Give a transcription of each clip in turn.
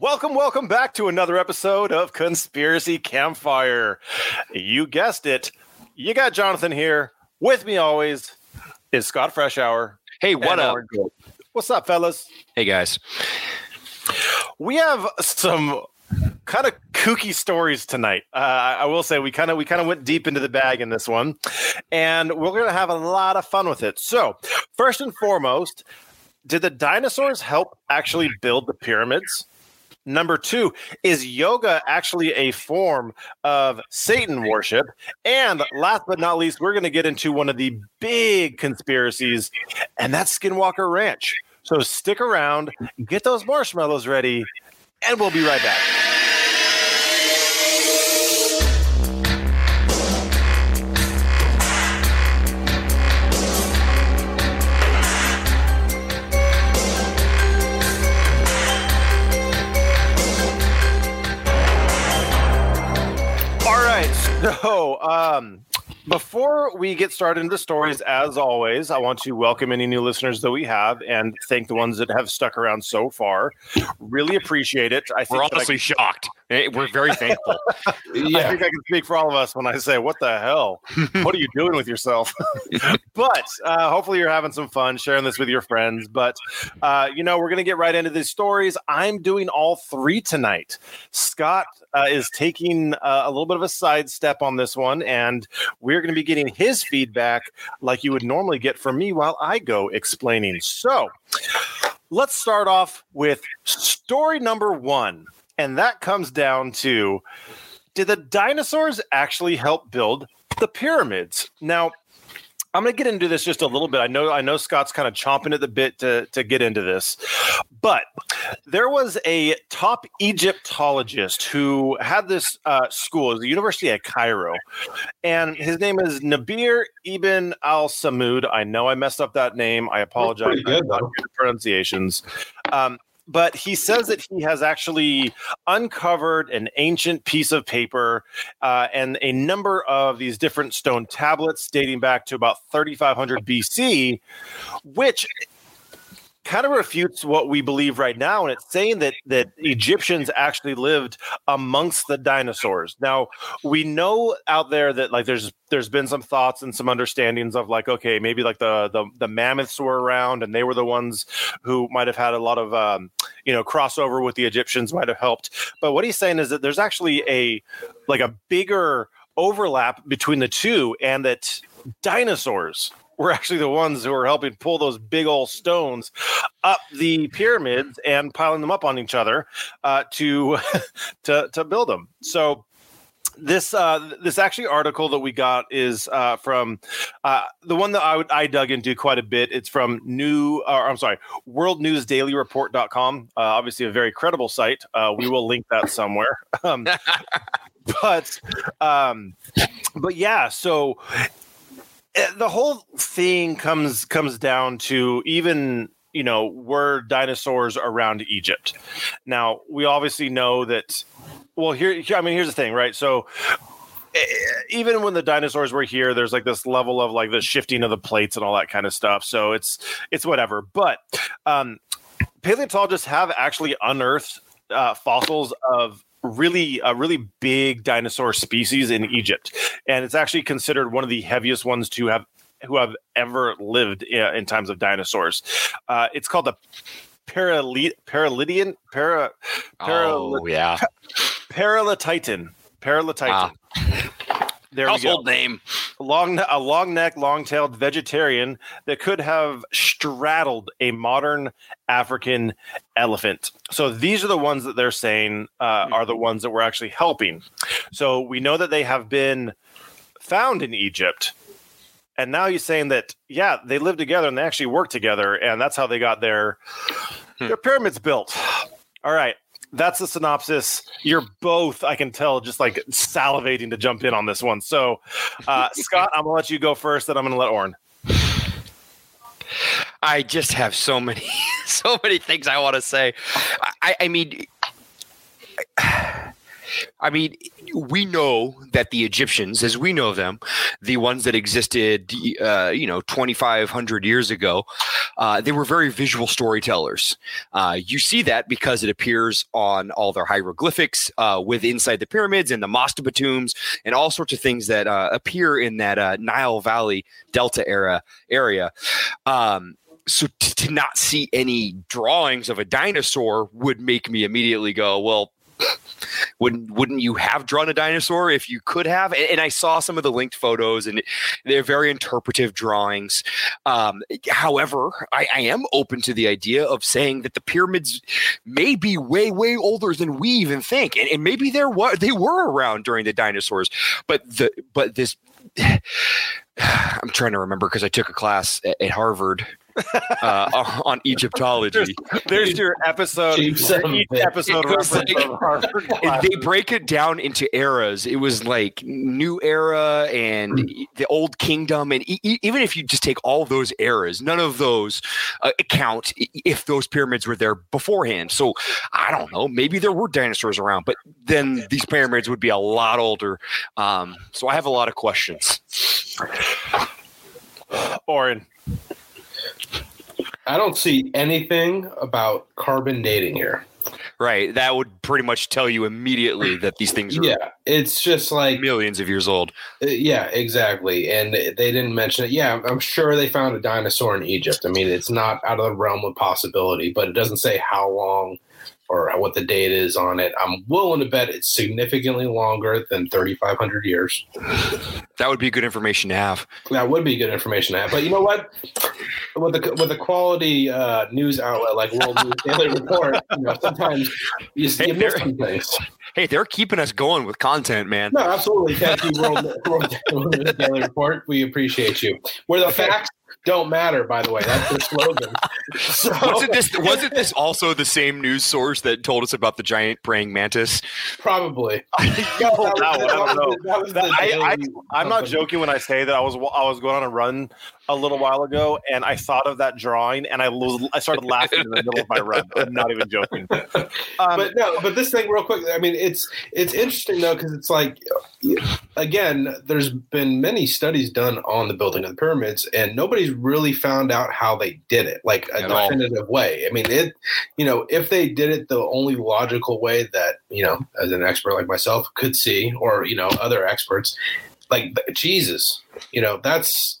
Welcome, welcome back to another episode of Conspiracy Campfire. You guessed it. You got Jonathan here. With me always is Scott Freshour. Hey, what up? What's up, fellas? Hey, guys. We have some kind of kooky stories tonight. Uh, I will say we kind of we kind of went deep into the bag in this one, and we're going to have a lot of fun with it. So, first and foremost, did the dinosaurs help actually build the pyramids? Number two, is yoga actually a form of Satan worship? And last but not least, we're going to get into one of the big conspiracies, and that's Skinwalker Ranch. So stick around, get those marshmallows ready, and we'll be right back. So, um, before we get started into the stories, as always, I want to welcome any new listeners that we have and thank the ones that have stuck around so far. Really appreciate it. I think We're that I honestly shocked. Eh, We're very thankful. I think I can speak for all of us when I say, "What the hell? what are you doing with yourself?" but uh, hopefully, you're having some fun sharing this with your friends. But uh, you know, we're gonna get right into these stories. I'm doing all three tonight. Scott uh, is taking uh, a little bit of a sidestep on this one, and we're gonna be getting his feedback like you would normally get from me while I go explaining. So. Let's start off with story number one. And that comes down to did the dinosaurs actually help build the pyramids? Now, I'm going to get into this just a little bit. I know I know Scott's kind of chomping at the bit to to get into this. But there was a top Egyptologist who had this uh, school, the University of Cairo, and his name is Nabir Ibn Al Samud. I know I messed up that name. I apologize. good, I'm not though. good pronunciations. Um, but he says that he has actually uncovered an ancient piece of paper uh, and a number of these different stone tablets dating back to about 3500 BC, which kind of refutes what we believe right now and it's saying that that Egyptians actually lived amongst the dinosaurs. Now, we know out there that like there's there's been some thoughts and some understandings of like okay, maybe like the the, the mammoths were around and they were the ones who might have had a lot of um, you know crossover with the Egyptians might have helped. But what he's saying is that there's actually a like a bigger overlap between the two and that dinosaurs were actually the ones who were helping pull those big old stones up the pyramids and piling them up on each other uh, to to to build them. So this uh, this actually article that we got is uh, from uh, the one that I would I dug into quite a bit. It's from new or I'm sorry, worldnewsdailyreport.com. Uh, obviously a very credible site. Uh, we will link that somewhere. Um, but um, but yeah, so the whole thing comes comes down to even you know were dinosaurs around Egypt. Now we obviously know that. Well, here, here I mean, here's the thing, right? So eh, even when the dinosaurs were here, there's like this level of like the shifting of the plates and all that kind of stuff. So it's it's whatever. But um, paleontologists have actually unearthed uh, fossils of really a really big dinosaur species in Egypt, and it's actually considered one of the heaviest ones to have who have ever lived in, in times of dinosaurs. Uh, it's called the Paralit Paralydian para, para, oh, yeah. Paralititan. Paralititan. There Household name. long a long neck, long tailed vegetarian that could have straddled a modern African elephant. So these are the ones that they're saying uh, are the ones that we're actually helping. So we know that they have been found in Egypt. And now he's saying that yeah, they live together and they actually work together, and that's how they got their their pyramids built. All right, that's the synopsis. You're both, I can tell, just like salivating to jump in on this one. So, uh, Scott, I'm gonna let you go first, then I'm gonna let Oren. I just have so many, so many things I want to say. I, I mean, I mean, we know that the Egyptians, as we know them, the ones that existed, uh, you know, 2,500 years ago, uh, they were very visual storytellers. Uh, you see that because it appears on all their hieroglyphics uh, with inside the pyramids and the mastaba tombs and all sorts of things that uh, appear in that uh, Nile Valley Delta era area. Um, so to not see any drawings of a dinosaur would make me immediately go, well, wouldn't wouldn't you have drawn a dinosaur if you could have? And, and I saw some of the linked photos, and they're very interpretive drawings. Um, however, I, I, am open to the idea of saying that the pyramids may be way way older than we even think, and, and maybe there were they were around during the dinosaurs. But the but this. I'm trying to remember because I took a class at, at Harvard uh, on Egyptology. There's, there's your episode. Each episode like, they break it down into eras. It was like new era and mm. the old kingdom, and e- even if you just take all those eras, none of those uh, count if those pyramids were there beforehand. So I don't know. Maybe there were dinosaurs around, but then these pyramids would be a lot older. Um, so I have a lot of questions. Oren. I don't see anything about carbon dating here. Right. That would pretty much tell you immediately that these things are Yeah, it's just like millions of years old. Uh, yeah, exactly. And they didn't mention it. Yeah, I'm sure they found a dinosaur in Egypt. I mean, it's not out of the realm of possibility, but it doesn't say how long or what the date is on it. I'm willing to bet it's significantly longer than 3,500 years. That would be good information to have. That would be good information to have. But you know what? With the with a quality uh, news outlet like World News Daily Report, you know, sometimes you, hey, you miss some things. Hey, they're keeping us going with content, man. No, absolutely. Thank you, World, World Daily Report. We appreciate you. Where the facts don't matter. By the way, that's their slogan. So, wasn't this wasn't this also the same news source that told us about the giant praying mantis? Probably. I, am not joking when I say that I was I was going on a run a little while ago, and I thought of that drawing, and I was I started laughing in the middle of my run. I'm not even joking. Um, but no, but this thing, real quick. I mean, it's it's interesting though because it's like, again, there's been many studies done on the building of the pyramids, and nobody's really found out how they did it, like a At definitive all. way. I mean, it, you know, if they did it the only logical way that you know, as an expert like myself could see, or you know, other experts, like Jesus, you know, that's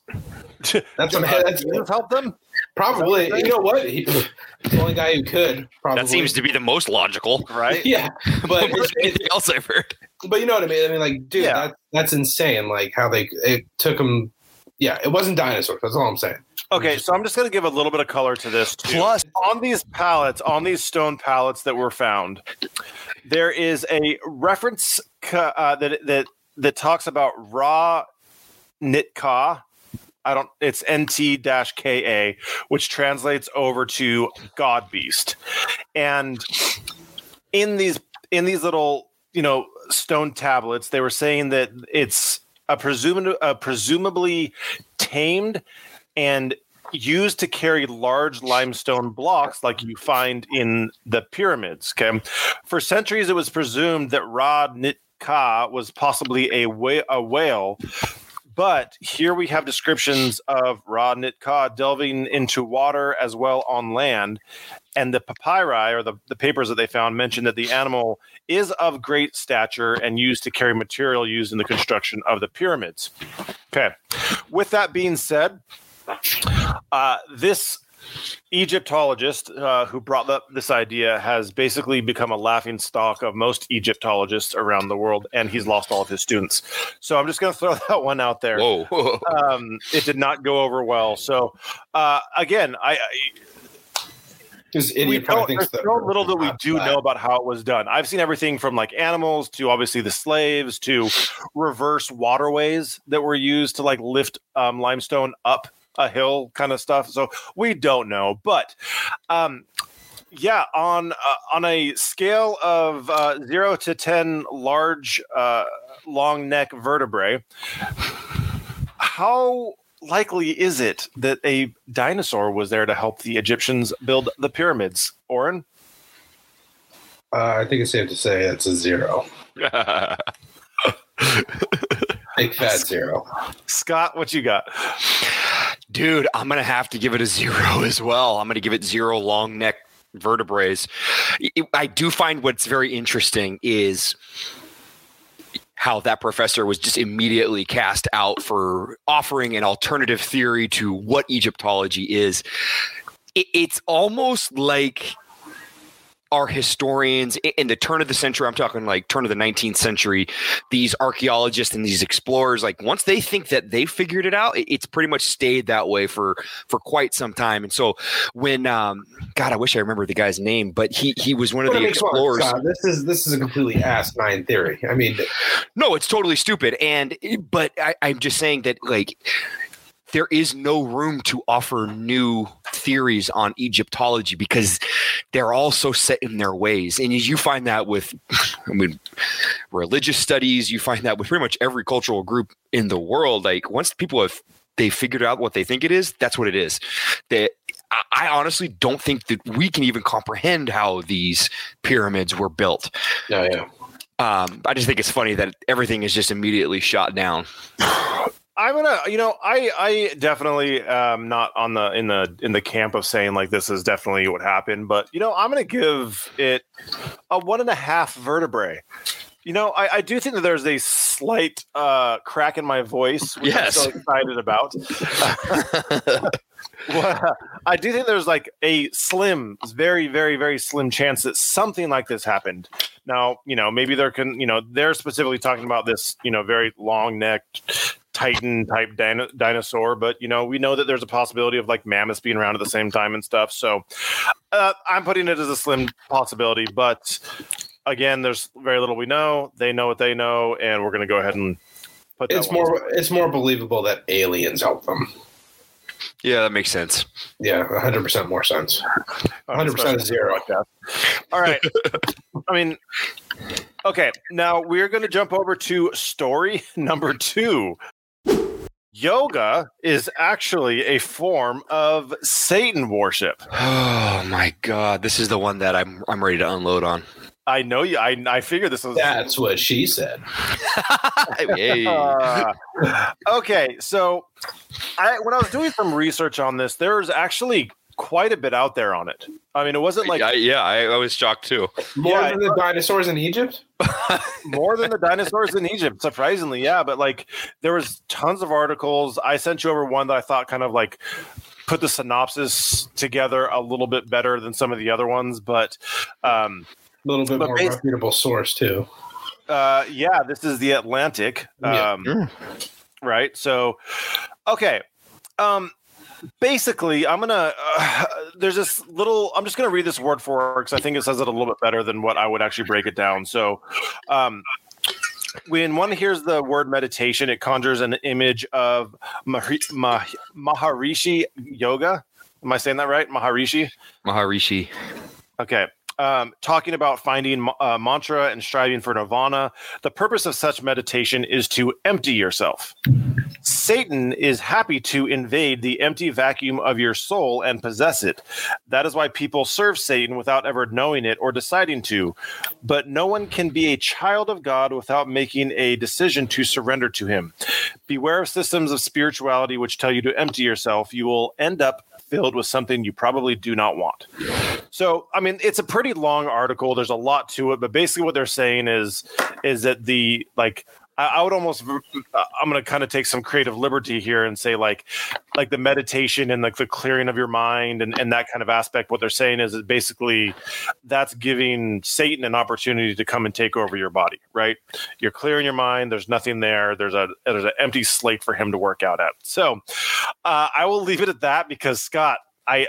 that's, what, that's, that's help them. Probably, you know what? He, the only guy who could. Probably. That seems to be the most logical, right? Yeah, but anything else I've heard. But you know what I mean? I mean, like, dude, yeah. that, that's insane. Like how they it took them. Yeah, it wasn't dinosaurs. That's all I'm saying. Okay, so I'm just going to give a little bit of color to this. Too. Plus, on these pallets, on these stone pallets that were found, there is a reference uh, that that that talks about Ra Nitka. I don't. It's NT-KA, which translates over to God Beast, and in these in these little you know stone tablets, they were saying that it's a presumably a presumably tamed and used to carry large limestone blocks like you find in the pyramids. Okay, for centuries it was presumed that Ra Nit Ka was possibly a, wh- a whale. But here we have descriptions of Ra Nit Ka delving into water as well on land. And the papyri or the, the papers that they found mention that the animal is of great stature and used to carry material used in the construction of the pyramids. Okay. With that being said, uh, this Egyptologist uh, who brought up this idea has basically become a laughing stock of most Egyptologists around the world, and he's lost all of his students. So I'm just going to throw that one out there. Whoa! um, it did not go over well. So uh, again, I. I we don't, there's so little that we do know about how it was done. I've seen everything from like animals to obviously the slaves to reverse waterways that were used to like lift um, limestone up a hill kind of stuff. So we don't know, but um, yeah, on uh, on a scale of uh, zero to ten large uh, long neck vertebrae, how likely is it that a dinosaur was there to help the Egyptians build the pyramids? Oren. Uh, I think it's safe to say it's a zero. Big fat zero. Scott, what you got? Dude, I'm gonna have to give it a zero as well. I'm gonna give it zero long neck vertebrae. I do find what's very interesting is how that professor was just immediately cast out for offering an alternative theory to what Egyptology is. It's almost like our historians in the turn of the century, I'm talking like turn of the 19th century, these archaeologists and these explorers, like once they think that they figured it out, it's pretty much stayed that way for for quite some time. And so when um God, I wish I remember the guy's name, but he he was one of But the explorers. This is this is a completely asinine theory. I mean, No, it's totally stupid. And but I, I'm just saying that like there is no room to offer new theories on Egyptology because they're all so set in their ways. And you find that with I mean religious studies, you find that with pretty much every cultural group in the world. Like once people have they figured out what they think it is, that's what it is. That I honestly don't think that we can even comprehend how these pyramids were built. no, yeah. Um, I just think it's funny that everything is just immediately shot down. I'm gonna, you know, I I definitely um not on the in the in the camp of saying like this is definitely what happened, but you know, I'm gonna give it a one and a half vertebrae. You know, I, I do think that there's a slight uh, crack in my voice, which Yes. I'm so excited about. Well, I do think there's like a slim, very, very, very slim chance that something like this happened. Now, you know, maybe there can, you know, they're specifically talking about this, you know, very long necked Titan type dino- dinosaur, but you know, we know that there's a possibility of like mammoths being around at the same time and stuff. So uh, I'm putting it as a slim possibility, but again, there's very little we know. They know what they know, and we're going to go ahead and put that It's one. more it's more believable that aliens help them. yeah, that makes sense. Yeah, 100% more sense. 100% zero. All right. I mean, okay. Now we're going to jump over to story number two. Yoga is actually a form of Satan worship. Oh my god, this is the one that I'm I'm ready to unload on. I know you. I I figured this was. That's what she said. Hey. Uh, okay, so I when I was doing some research on this, there's actually quite a bit out there on it. I mean, it wasn't like I, yeah, I, I was shocked too. More Yeah, than the dinosaurs in Egypt? more than the dinosaurs in Egypt, surprisingly, yeah. But like, there was tons of articles. I sent you over one that I thought kind of like put the synopsis together a little bit better than some of the other ones. But um, A little bit But more reputable source, too. uh, yeah, this is the Atlantic. Yeah. Um, Mm. Right. So, okay. Um, basically, I'm gonna. Uh, there's this little. I'm just gonna read this word for because I think it says it a little bit better than what I would actually break it down. So, um, when one hears the word meditation, it conjures an image of Mahari- Mah- Maharishi Yoga. Am I saying that right? Maharishi. Maharishi. Okay. Um, talking about finding uh, mantra and striving for nirvana. The purpose of such meditation is to empty yourself. Satan is happy to invade the empty vacuum of your soul and possess it. That is why people serve Satan without ever knowing it or deciding to. But no one can be a child of God without making a decision to surrender to him. Beware of systems of spirituality which tell you to empty yourself. You will end up filled with something you probably do not want. So, I mean, it's a pretty long article. There's a lot to it, but basically, what they're saying is, is that the like, I, I would almost, I'm going to kind of take some creative liberty here and say like, like the meditation and like the clearing of your mind and, and that kind of aspect. What they're saying is that basically, that's giving Satan an opportunity to come and take over your body. Right? You're clearing your mind. There's nothing there. There's a there's an empty slate for him to work out at. So, uh, I will leave it at that because Scott, I, I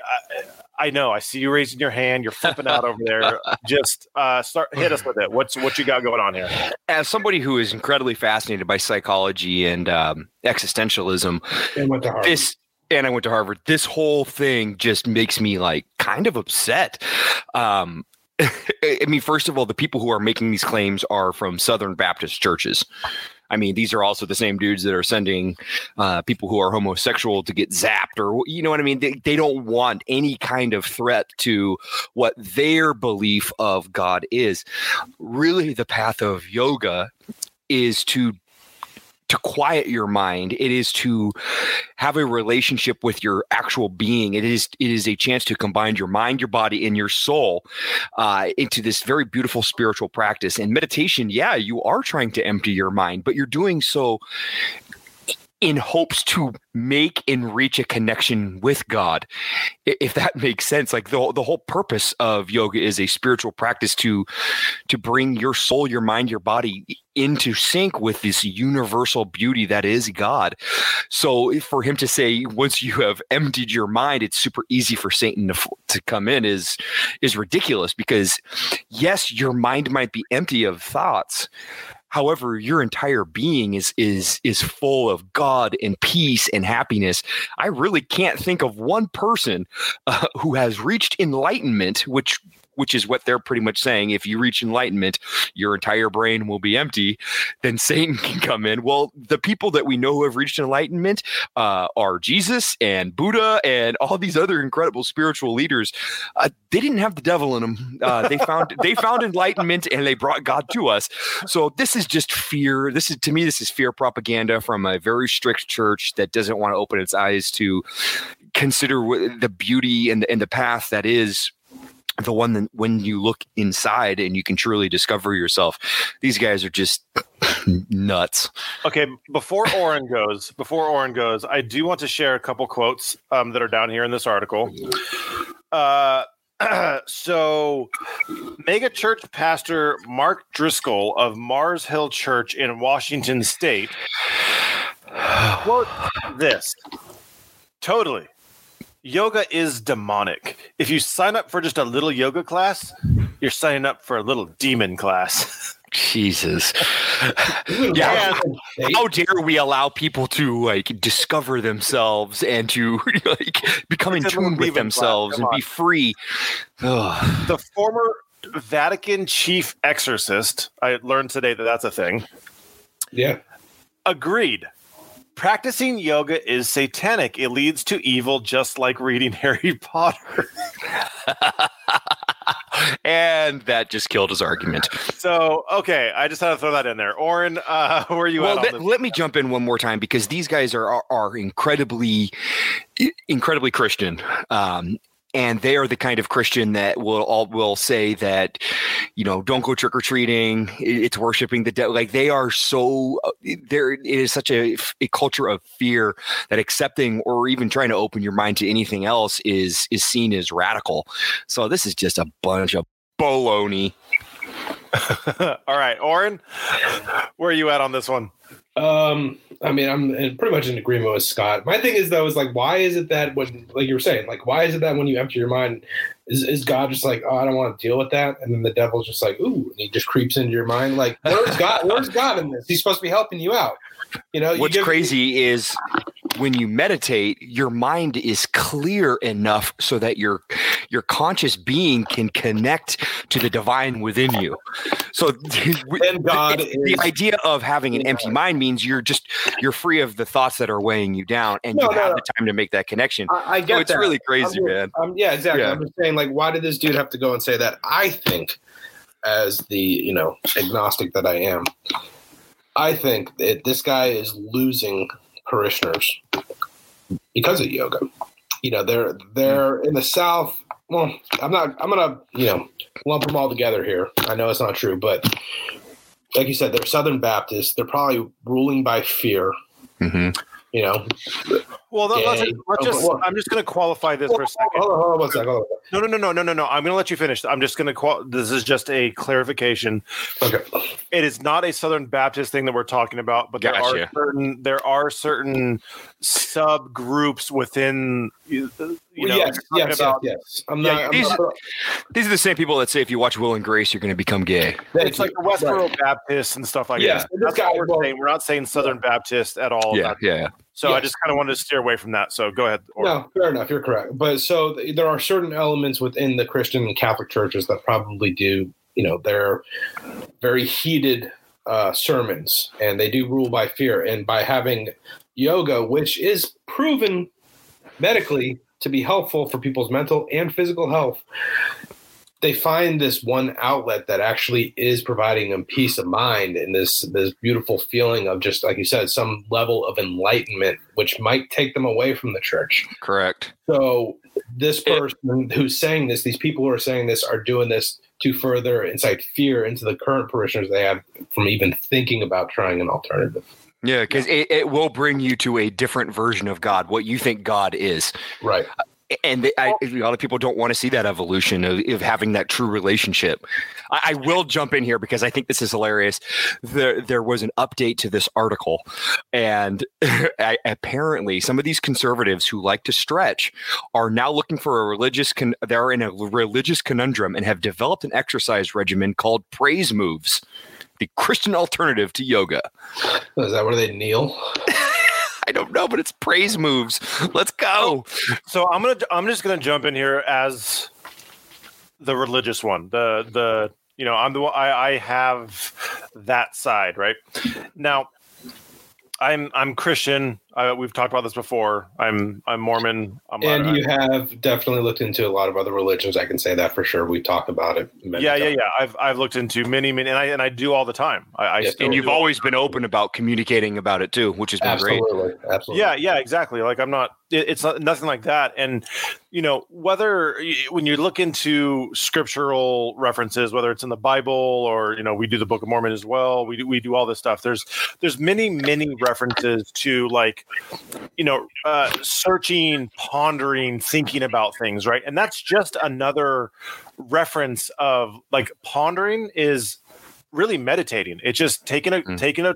I know I see you raising your hand. You're flipping out over there. Just uh, start hit us with it. What's what you got going on here? As somebody who is incredibly fascinated by psychology and um, existentialism, And went to Harvard. this and I went to Harvard. This whole thing just makes me like kind of upset. Um, I mean, first of all, the people who are making these claims are from Southern Baptist churches. I mean, these are also the same dudes that are sending uh, people who are homosexual to get zapped, or you know what I mean. They, they don't want any kind of threat to what their belief of God is. Really, the path of yoga is to to quiet your mind it is to have a relationship with your actual being. It is it is a chance to combine your mind your body and your soul uh, into this very beautiful spiritual practice. And meditation yeah you are trying to empty your mind but you're doing so in hopes to make and reach a connection with God. If that makes sense, like the the whole purpose of yoga is a spiritual practice to to bring your soul, your mind, your body into sync with this universal beauty that is God. So for him to say once you have emptied your mind, it's super easy for Satan to to come in is is ridiculous because yes, your mind might be empty of thoughts, however your entire being is is is full of god and peace and happiness. I really can't think of one person uh, who has reached enlightenment which which is what they're pretty much saying. If you reach enlightenment, your entire brain will be empty. Then Satan can come in. Well, the people that we know who have reached enlightenment uh, are Jesus and Buddha and all these other incredible spiritual leaders. Uh, they didn't have the devil in them. Uh, they found they found enlightenment and they brought God to us. So this is just fear. This is to me, this is fear propaganda from a very strict church that doesn't want to open its eyes to consider the beauty and, and the path that is the one that when you look inside and you can truly discover yourself these guys are just nuts. Okay before oren goes before oren goes i do want to share a couple quotes um, that are down here in this article. Uh, so mega church pastor mark driscoll of mars hill church in washington state quote this totally yoga is demonic. If you sign up for just a little yoga class, you're signing up for a little demon class. Jesus. yeah. How dare we allow people to like discover themselves and to like become in tune with themselves and be free? the former Vatican chief exorcist, I learned today that that's a thing. Yeah. Agreed practicing yoga is satanic. It leads to evil, just like reading Harry Potter. and that just killed his argument. So, okay, I just had to throw that in there. Oren, uh, where are you well, let, let, me jump in one more time because these guys are are, are incredibly, incredibly Christian. Um, and they are the kind of Christian that will all will say that, you know, don't go trick or treating. It's worshiping the devil. Like they are so uh, there. It is such a, a culture of fear that accepting or even trying to open your mind to anything else is is seen as radical. So this is just a bunch of baloney. all right, Oren, where are you at on this one? Um, I mean, I'm pretty much in agreement with Scott. My thing is though, is like, why is it that when, like you were saying, like, why is it that when you empty your mind, is, is God just like, oh, I don't want to deal with that, and then the devil's just like, ooh, and he just creeps into your mind, like, where's God? Where's God in this? He's supposed to be helping you out. You know, what's crazy is when you meditate, your mind is clear enough so that your your conscious being can connect to the divine within you. So and God the, the idea of having an empty mind means you're just you're free of the thoughts that are weighing you down and no, you no, have no. the time to make that connection. I, I get so it's that. really crazy, I'm, man. I'm, yeah, exactly. Yeah. I'm just saying, like, why did this dude have to go and say that? I think, as the you know agnostic that I am, I think that this guy is losing parishioners because of yoga. You know, they're they're in the South. Well, I'm not. I'm gonna you know lump them all together here. I know it's not true, but like you said, they're Southern Baptists. They're probably ruling by fear. Mm-hmm you know. Well, let's, let's just. I'm just going to qualify this for a second. Hold on, hold on one second. Hold on. No, no, no, no, no, no, no. I'm going to let you finish. I'm just going to. Qual- this is just a clarification. Okay. It is not a Southern Baptist thing that we're talking about, but gotcha. there are certain there are certain subgroups within. You uh, know, yes, yes, about, yes, yes. I'm not. Yeah, I'm these, not, these are the same people that say if you watch Will and Grace, you're going to become gay. It's like the Westboro right. Baptists and stuff like yeah. that. That's what we're saying. We're not saying Southern Baptist at all. Yeah, yeah. So yes. I just kind of wanted to steer away from that. So go ahead. Or- no, fair enough. You're correct. But so there are certain elements within the Christian and Catholic churches that probably do, you know, they're very heated uh, sermons, and they do rule by fear. And by having yoga, which is proven medically to be helpful for people's mental and physical health, they find this one outlet that actually is providing them peace of mind and this this beautiful feeling of just like you said some level of enlightenment which might take them away from the church Correct. so this person who's saying this these people who are saying this are doing this to further incite fear into the current parishioners they have from even thinking about trying an alternative Yeah, because it, it will bring you to a different version of God, what you think God is. right and they, I, a lot of people don't want to see that evolution of, of having that true relationship. I, I will jump in here because I think this is hilarious. There, there was an update to this article, and I, apparently, some of these conservatives who like to stretch are now looking for a religious. Con- they're in a religious conundrum and have developed an exercise regimen called praise moves, the Christian alternative to yoga. is that where they kneel I don't know, but it's praise moves. Let's go. Oh, so I'm gonna I'm just gonna jump in here as the religious one. The the you know I'm the I, I have that side right now. I'm I'm Christian. Uh, we've talked about this before. I'm I'm Mormon. I'm and I- you have definitely looked into a lot of other religions i can say that for sure we talk about it many yeah, yeah, times. yeah. I've I've looked into many, many, and I and I do all the time. I, I Yeah, still And you've always been open about communicating about it too, which has been great. absolutely absolutely Yeah, yeah, exactly. Like I'm not. It, it's not, nothing like that. And you know, whether when you look into scriptural references, whether it's in the Bible or you know, we do the Book of Mormon as well. We do we do all this stuff. There's there's many many references to like you know uh, searching, pondering, thinking about things, right? And that's just another reference of like pondering is really meditating. It's just taking a Mm. taking a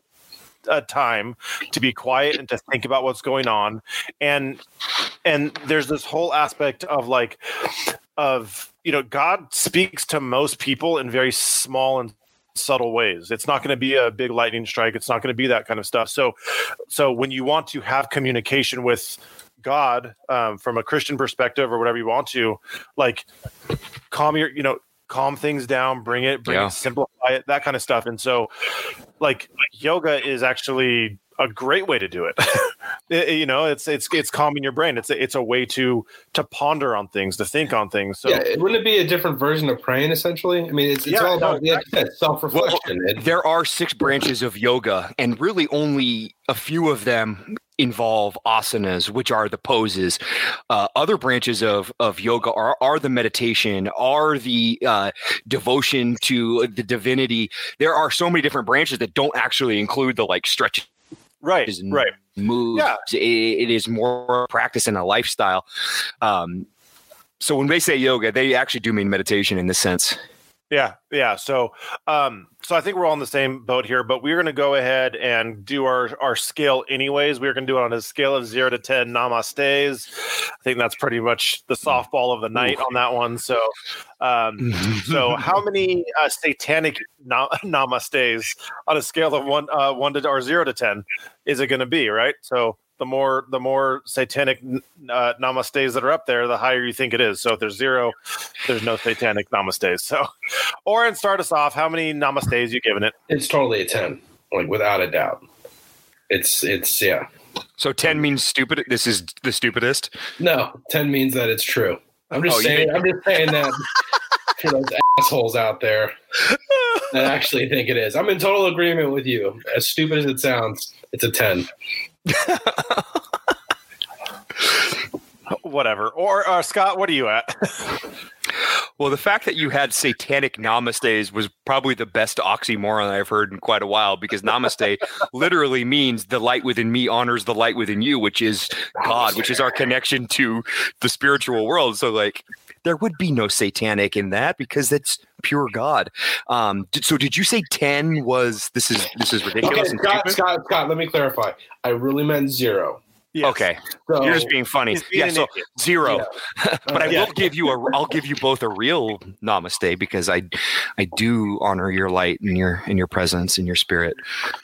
a time to be quiet and to think about what's going on and and there's this whole aspect of like of you know god speaks to most people in very small and subtle ways. It's not going to be a big lightning strike. It's not going to be that kind of stuff. So so when you want to have communication with god um, from a christian perspective or whatever you want to like calm your you know calm things down bring it bring Yeah. it simplify it that kind of stuff. And so like yoga is actually a great way to do it. It- you know, it's it's it's calming your brain. It's a, it's a way to to ponder on things, to think on things. So yeah, wouldn't it be a different version of praying essentially? I mean, it's, it's Yeah, all about no, yeah, self reflection. There are six branches of yoga, and really only a few of them involve asanas, which are the poses. Uh, other branches of of yoga are are the meditation, are the uh, devotion to the divinity. There are so many different branches that don't actually include the like stretching right, right. moves. Yeah. It, it is more practice and a lifestyle. Um, so when they say yoga, they actually do mean meditation in this sense. Yeah, yeah. So, um, so I think we're all in the same boat here, but we're going to go ahead and do our our scale anyways. We're going to do it on a scale of zero to ten namastes. I think that's pretty much the softball of the night on that one. So, um, so how many uh, satanic na- namastes on a scale of one uh, one to or zero to ten is it going to be? Right. So the more the more satanic uh, namastes that are up there, the higher you think it is. So if there's zero, there's no satanic namastes. So, Oren, start us off. How many namastes you giving it? It's totally a ten, like without a doubt. It's it's yeah. So ten means stupid. This is the stupidest. No, ten means that it's true. I'm just Oh, saying. I'm just saying that for those assholes out there that actually think it is. I'm in total agreement with you. As stupid as it sounds, it's a ten. Whatever. Or uh, Scott, what are you at? Well, the fact that you had satanic namastes was probably the best oxymoron I've heard in quite a while because namaste literally means the light within me honors the light within you, which is God, which is our connection to the spiritual world. So, like, there would be no satanic in that because that's pure God. Um, did, so, did you say ten was this is this is ridiculous and Scott. Scott, Scott. Let me clarify. I really meant zero. Yes. Okay, So, you're just being funny. Being Yeah, so idiot. zero. Yeah. but I Yeah. will give you a I'll give you both a real namaste because I I do honor your light and your and your presence and your spirit.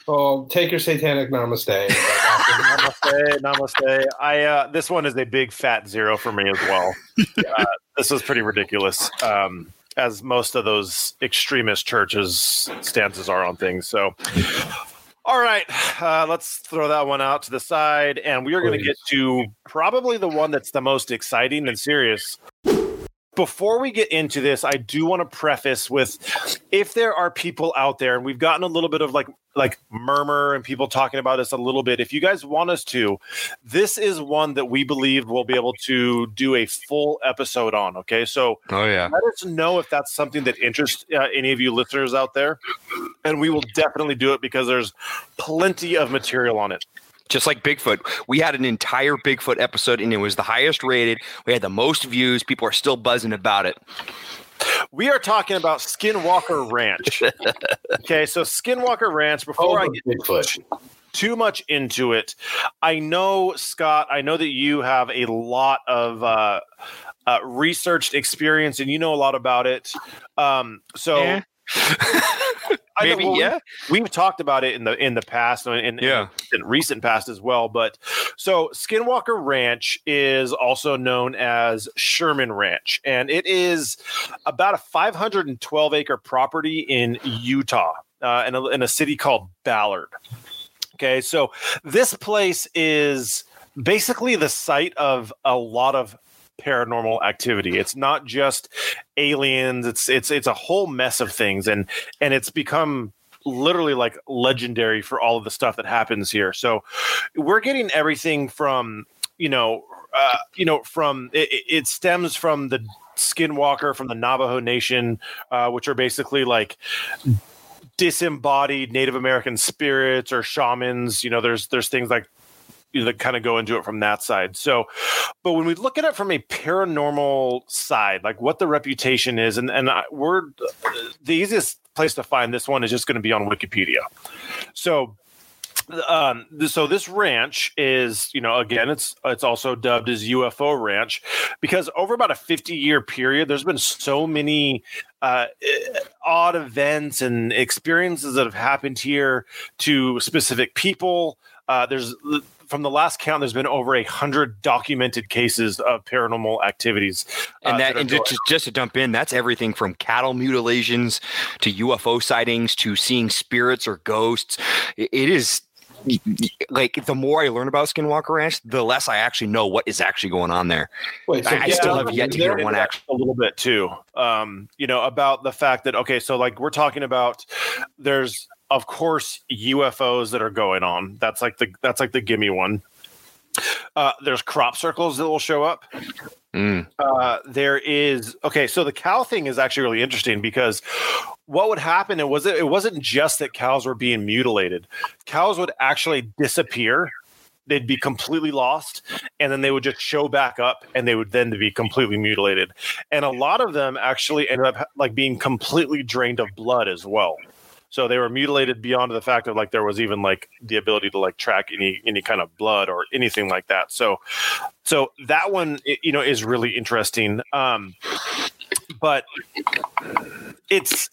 Oh, take your satanic namaste. namaste, namaste. I uh, this one is a big fat zero for me as well. Uh, this was pretty ridiculous. Um, as most of those extremist churches stances are on things. So, all right, uh, let's throw that one out to the side, and we are going to get to probably the one that's the most exciting and serious before we get into this, I do want to preface with if there are people out there, and we've gotten a little bit of like like murmur and people talking about this a little bit. If you guys want us to, this is one that we believe we'll be able to do a full episode on. Okay, so oh yeah, let us know if that's something that interests uh, any of you listeners out there, and we will definitely do it because there's plenty of material on it just like Bigfoot. We had an entire Bigfoot episode and it was the highest rated. We had the most views. People are still buzzing about it. We are talking about Skinwalker Ranch. okay, so Skinwalker Ranch, before I get Bigfoot. too much into it, I know, Scott, I know that you have a lot of uh, uh, researched experience and you know a lot about it. Um, so. Yeah. Maybe well, yeah. We, have talked about it in the in the past and yeah. in, in recent past as well. But so Skinwalker Ranch is also known as Sherman Ranch, and it is about a 512 acre property in Utah, uh, in, a, in a city called Ballard. Okay, so this place is basically the site of a lot of paranormal activity. It's not just aliens. It's it's it's a whole mess of things, and and it's become literally like legendary for all of the stuff that happens here. So we're getting everything from you know uh, you know from it, it stems from the skinwalker from the Navajo Nation, uh, which are basically like disembodied Native American spirits or shamans. You know, there's there's things like that kind of go into it from that side. So, but when we look at it from a paranormal side, like what the reputation is, and and I, we're the easiest place to find this one is just going to be on Wikipedia. So um so this ranch is you know again it's it's also dubbed as ufo ranch because over about a 50 year period there's been so many uh odd events and experiences that have happened here to specific people uh there's from the last count, there's been over a hundred documented cases of paranormal activities. Uh, and that, that and just, just to dump in, that's everything from cattle mutilations to UFO sightings to seeing spirits or ghosts. it is like the more I learn about Skinwalker Ranch, the less I actually know what is actually going on there. Wait, so I, I still have yet to hear one actually a little bit too. Um, you know about the fact that okay, so like we're talking about there's of course UFOs that are going on. That's like the that's like the gimme one. Uh, there's crop circles that will show up. Mm. Uh, there is okay. So the cow thing is actually really interesting because what would happen? It was it wasn't just that cows were being mutilated. Cows would actually disappear. They'd be completely lost, and then they would just show back up, and they would then be completely mutilated. And a lot of them actually ended up like being completely drained of blood as well. So they were mutilated beyond the fact of like there was even like the ability to like track any any kind of blood or anything like that. So so that one you know is really interesting. Um but it's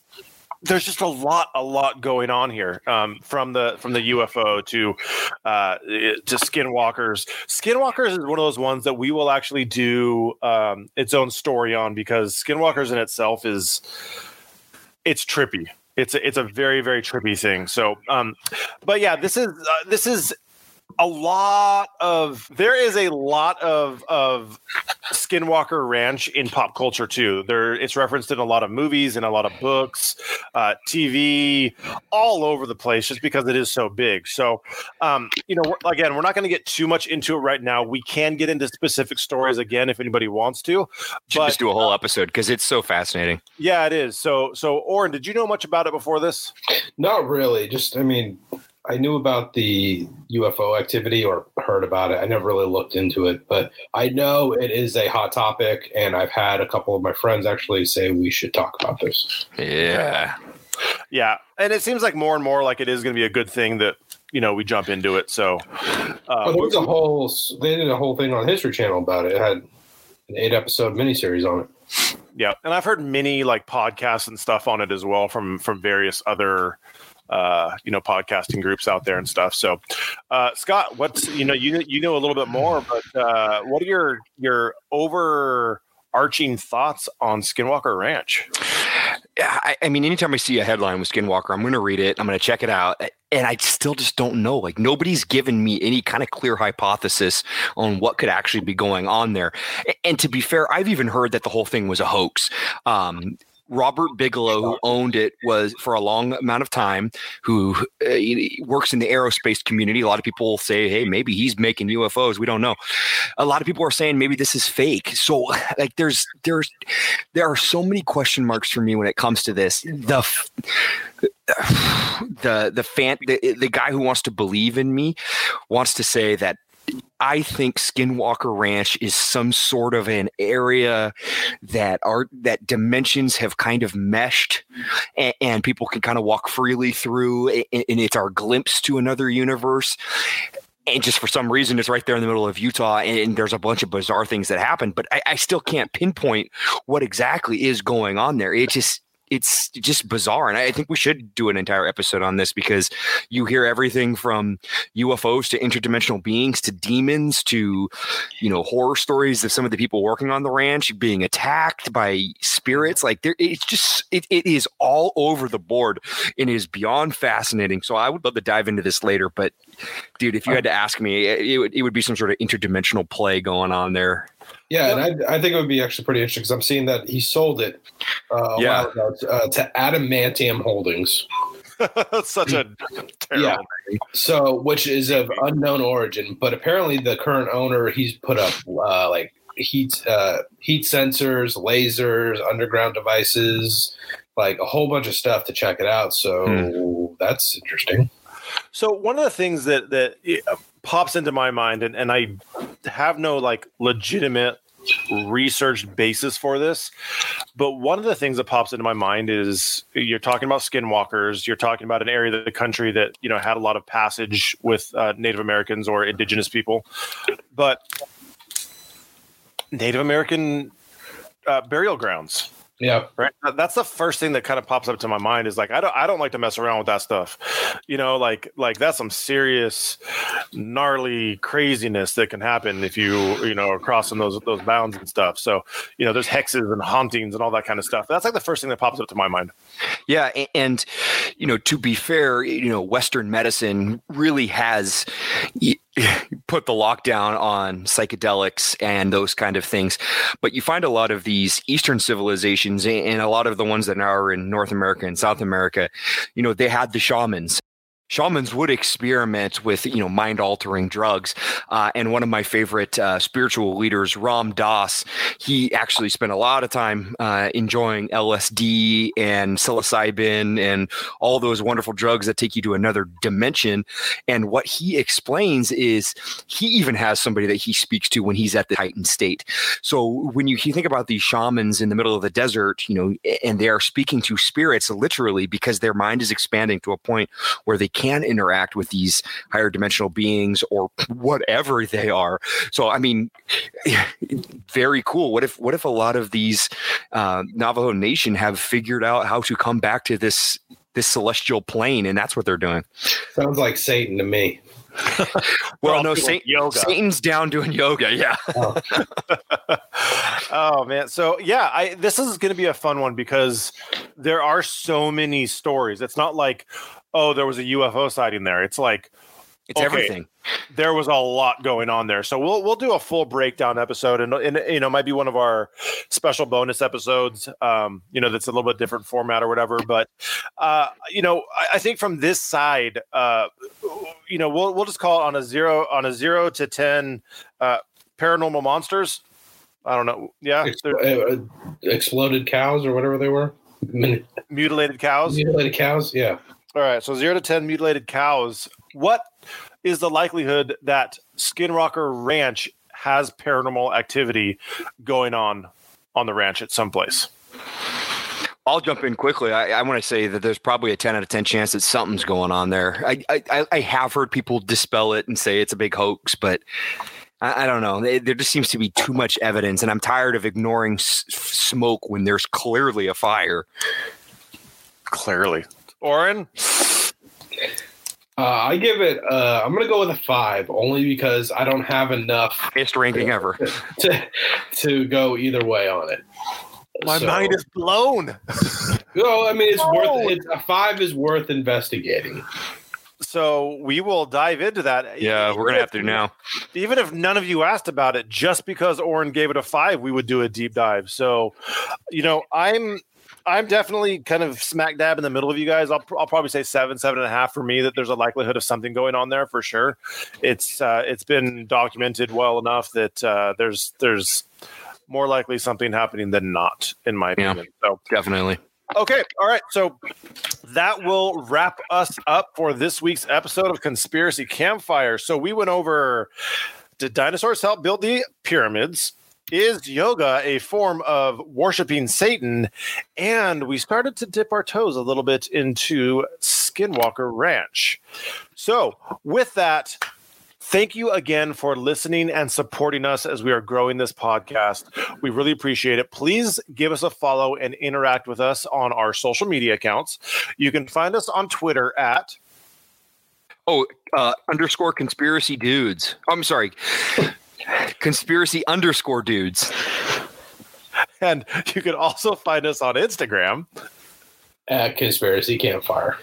there's just a lot a lot going on here um, from the from the UFO to uh, to skinwalkers. Skinwalkers is one of those ones that we will actually do um, its own story on because skinwalkers in itself is it's trippy it's a, it's a very very trippy thing. So, um, but yeah, this is uh, this is a lot of there is a lot of of Skinwalker Ranch in pop culture too. There, it's referenced in a lot of movies and a lot of books, uh, TV, all over the place, just because it is so big. So, um, you know, again, we're not going to get too much into it right now. We can get into specific stories again if anybody wants to. But, just do a whole uh, episode because it's so fascinating. Yeah, it is. So, so Oren, did you know much about it before this? Not really. Just, I mean, I knew about the UFO activity or heard about it. I never really looked into it, but I know it is a hot topic, and I've had a couple of my friends actually say we should talk about this. Yeah, yeah, and it seems like more and more like it is going to be a good thing that you know we jump into it. So, uh, well, there was a whole they did a whole thing on History Channel about it. It had an eight episode miniseries on it. Yeah, and I've heard many like podcasts and stuff on it as well from from various other uh, you know podcasting groups out there and stuff. So, uh, Scott, what's you know you you know a little bit more, but uh, what are your your overarching thoughts on Skinwalker Ranch? I, I mean, anytime I see a headline with Skinwalker, I'm going to read it. I'm going to check it out, and I still just don't know. Like nobody's given me any kind of clear hypothesis on what could actually be going on there. And to be fair, I've even heard that the whole thing was a hoax. Um, Robert Bigelow, who owned it, was for a long amount of time, who uh, works in the aerospace community. A lot of people say, hey, maybe he's making UFOs. We don't know. A lot of people are saying maybe this is fake. So, like, there's there's there are so many question marks for me when it comes to this. The the the fan the, the guy who wants to believe in me wants to say that I think Skinwalker Ranch is some sort of an area that are that dimensions have kind of meshed, and, and people can kind of walk freely through, and, and it's our glimpse to another universe. And just for some reason it's right there in the middle of utah and there's a bunch of bizarre things that happen but I, I, still can't pinpoint what exactly is going on there. It just it's just bizarre. And I think we should do an entire episode on this because you hear everything from UFOs to interdimensional beings to demons to, you know, horror stories of some of the people working on the ranch being attacked by spirits. Like there, it's just, it, it is all over the board and is beyond fascinating. So I would love to dive into this later. But dude, if you had to ask me, it would, it would be some sort of interdimensional play going on there. Yeah, and I, I think it would be actually pretty interesting because I'm seeing that he sold it uh, yeah. Ago, uh, to Adamantium Holdings. Such a terrible yeah. Name. So, which is of unknown origin, but apparently the current owner he's put up uh, like heat uh, heat sensors, lasers, underground devices, like a whole bunch of stuff to check it out. So hmm. that's interesting. So one of the things that that uh, pops into my mind, and, and I have no like legitimate research basis for this, but one of the things that pops into my mind is you're talking about skinwalkers. You're talking about an area of the country that you know had a lot of passage with uh, Native Americans or indigenous people, but Native American uh, burial grounds yeah. Right. That's the first thing that kind of pops up to my mind is like I don't I don't like to mess around with that stuff. You know, like like that's some serious gnarly craziness that can happen if you, you know, are crossing those those bounds and stuff. So, you know, there's hexes and hauntings and all that kind of stuff. That's like the first thing that pops up to my mind. Yeah, and you know, to be fair, you know, western medicine really has put the lockdown on psychedelics and those kind of things. But you find a lot of these Eastern civilizations and a lot of the ones that are in North America and South America, you know, they had the shamans shamans would experiment with you know mind altering drugs uh, and one of my favorite uh, spiritual leaders ram dass he actually spent a lot of time uh, enjoying lsd and psilocybin and all those wonderful drugs that take you to another dimension. And what he explains is he even has somebody that he speaks to when he's at the heightened state. So when you, you think about these shamans in the middle of the desert you know and they are speaking to spirits literally because their mind is expanding to a point where they can interact with these higher dimensional beings or whatever they are. So, I mean, very cool. What if what if a lot of these uh, Navajo Nation have figured out how to come back to this this celestial plane, and that's what they're doing? Sounds like Satan to me. well, no, Saint, yoga. Satan's down doing yoga. Yeah. Oh. oh. man. So yeah, I this is going to be a fun one because there are so many stories. It's not like, oh, there was a UFO sighting there. It's like it's okay, everything. There was a lot going on there, so we'll we'll do a full breakdown episode, and, and you know might be one of our special bonus episodes. Um, you know that's a little bit different format or whatever, but uh, you know I, I think from this side, uh, you know we'll we'll just call it on a zero on a zero to ten uh, paranormal monsters. I don't know. Yeah, Ex- uh, exploded cows or whatever they were. Mutilated cows. Mutilated cows. Yeah. All right, so zero to ten mutilated cows. What is the likelihood that Skinwalker Ranch has paranormal activity going on on the ranch at some place? I'll jump in quickly. I, I want to say that there's probably a 10 out of 10 chance that something's going on there. I, I, I have heard people dispel it and say it's a big hoax, but I, I don't know. There just seems to be too much evidence, and I'm tired of ignoring s- smoke when there's clearly a fire. Clearly. Oren? Uh, I give it. Uh, I'm going to go with a five, only because I don't have enough. Highest ranking to, ever to to go either way on it. My so. mind is blown. No, I mean it's Oh. worth. It's a five is worth investigating. So we will dive into that. Yeah, we're gonna have to now. even if none of you asked about it, just because Oren gave it a five, we would do a deep dive. So, you know, I'm I'm definitely kind of smack dab in the middle of you guys. I'll, I'll probably say seven, seven and a half for me. That there's a likelihood of something going on there for sure. It's uh, it's been documented well enough that uh, there's there's more likely something happening than not, in my opinion. Yeah. opinion. So Definitely. Okay, all right. So that will wrap us up for this week's episode of Conspiracy Campfire. So we went over did dinosaurs help build the pyramids? Is yoga a form of worshiping Satan? And we started to dip our toes a little bit into Skinwalker Ranch. So, with that, Thank you again for listening and supporting us as we are growing this podcast. We really appreciate it. Please give us a follow and interact with us on our social media accounts. You can find us on Twitter at Oh, uh, underscore conspiracy dudes. I'm sorry. Conspiracy underscore dudes. and you can also find us on Instagram At conspiracy campfire.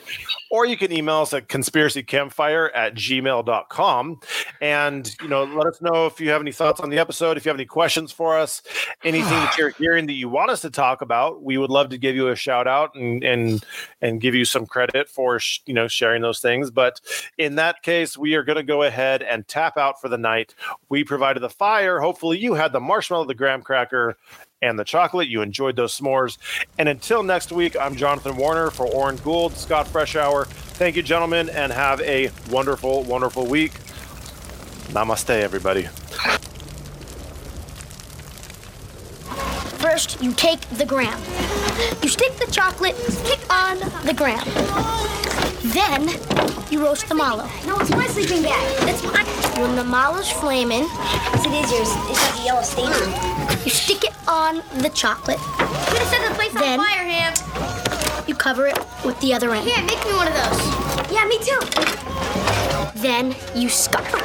or you can email us at conspiracycampfire at gmail.com and you know let us know if you have any thoughts on the episode if you have any questions for us anything that you're hearing that you want us to talk about we would love to give you a shout out and and and give you some credit for sh- you know sharing those things. But in that case we are going to go ahead and tap out for the night. We provided the fire. Hopefully you had the marshmallow the graham cracker and the chocolate. You enjoyed those s'mores. And until next week, I'm Jonathan Warner for Oren Gould, Scott Freshour. Thank you, gentlemen, and have a wonderful, wonderful week. Namaste, everybody. First, you take the gram. You stick the chocolate stick on the gram. Then, you roast the mallow. No, it's my sleeping bag. That's mine. When the mallow's flaming, Yes, it is yours. It's like a yellow stain. you stick it on the chocolate. I'm gonna set the place Then- on fire, Ham. You cover it with the other end. Yeah, make me one of those. Yeah, me too. Then, you scupper.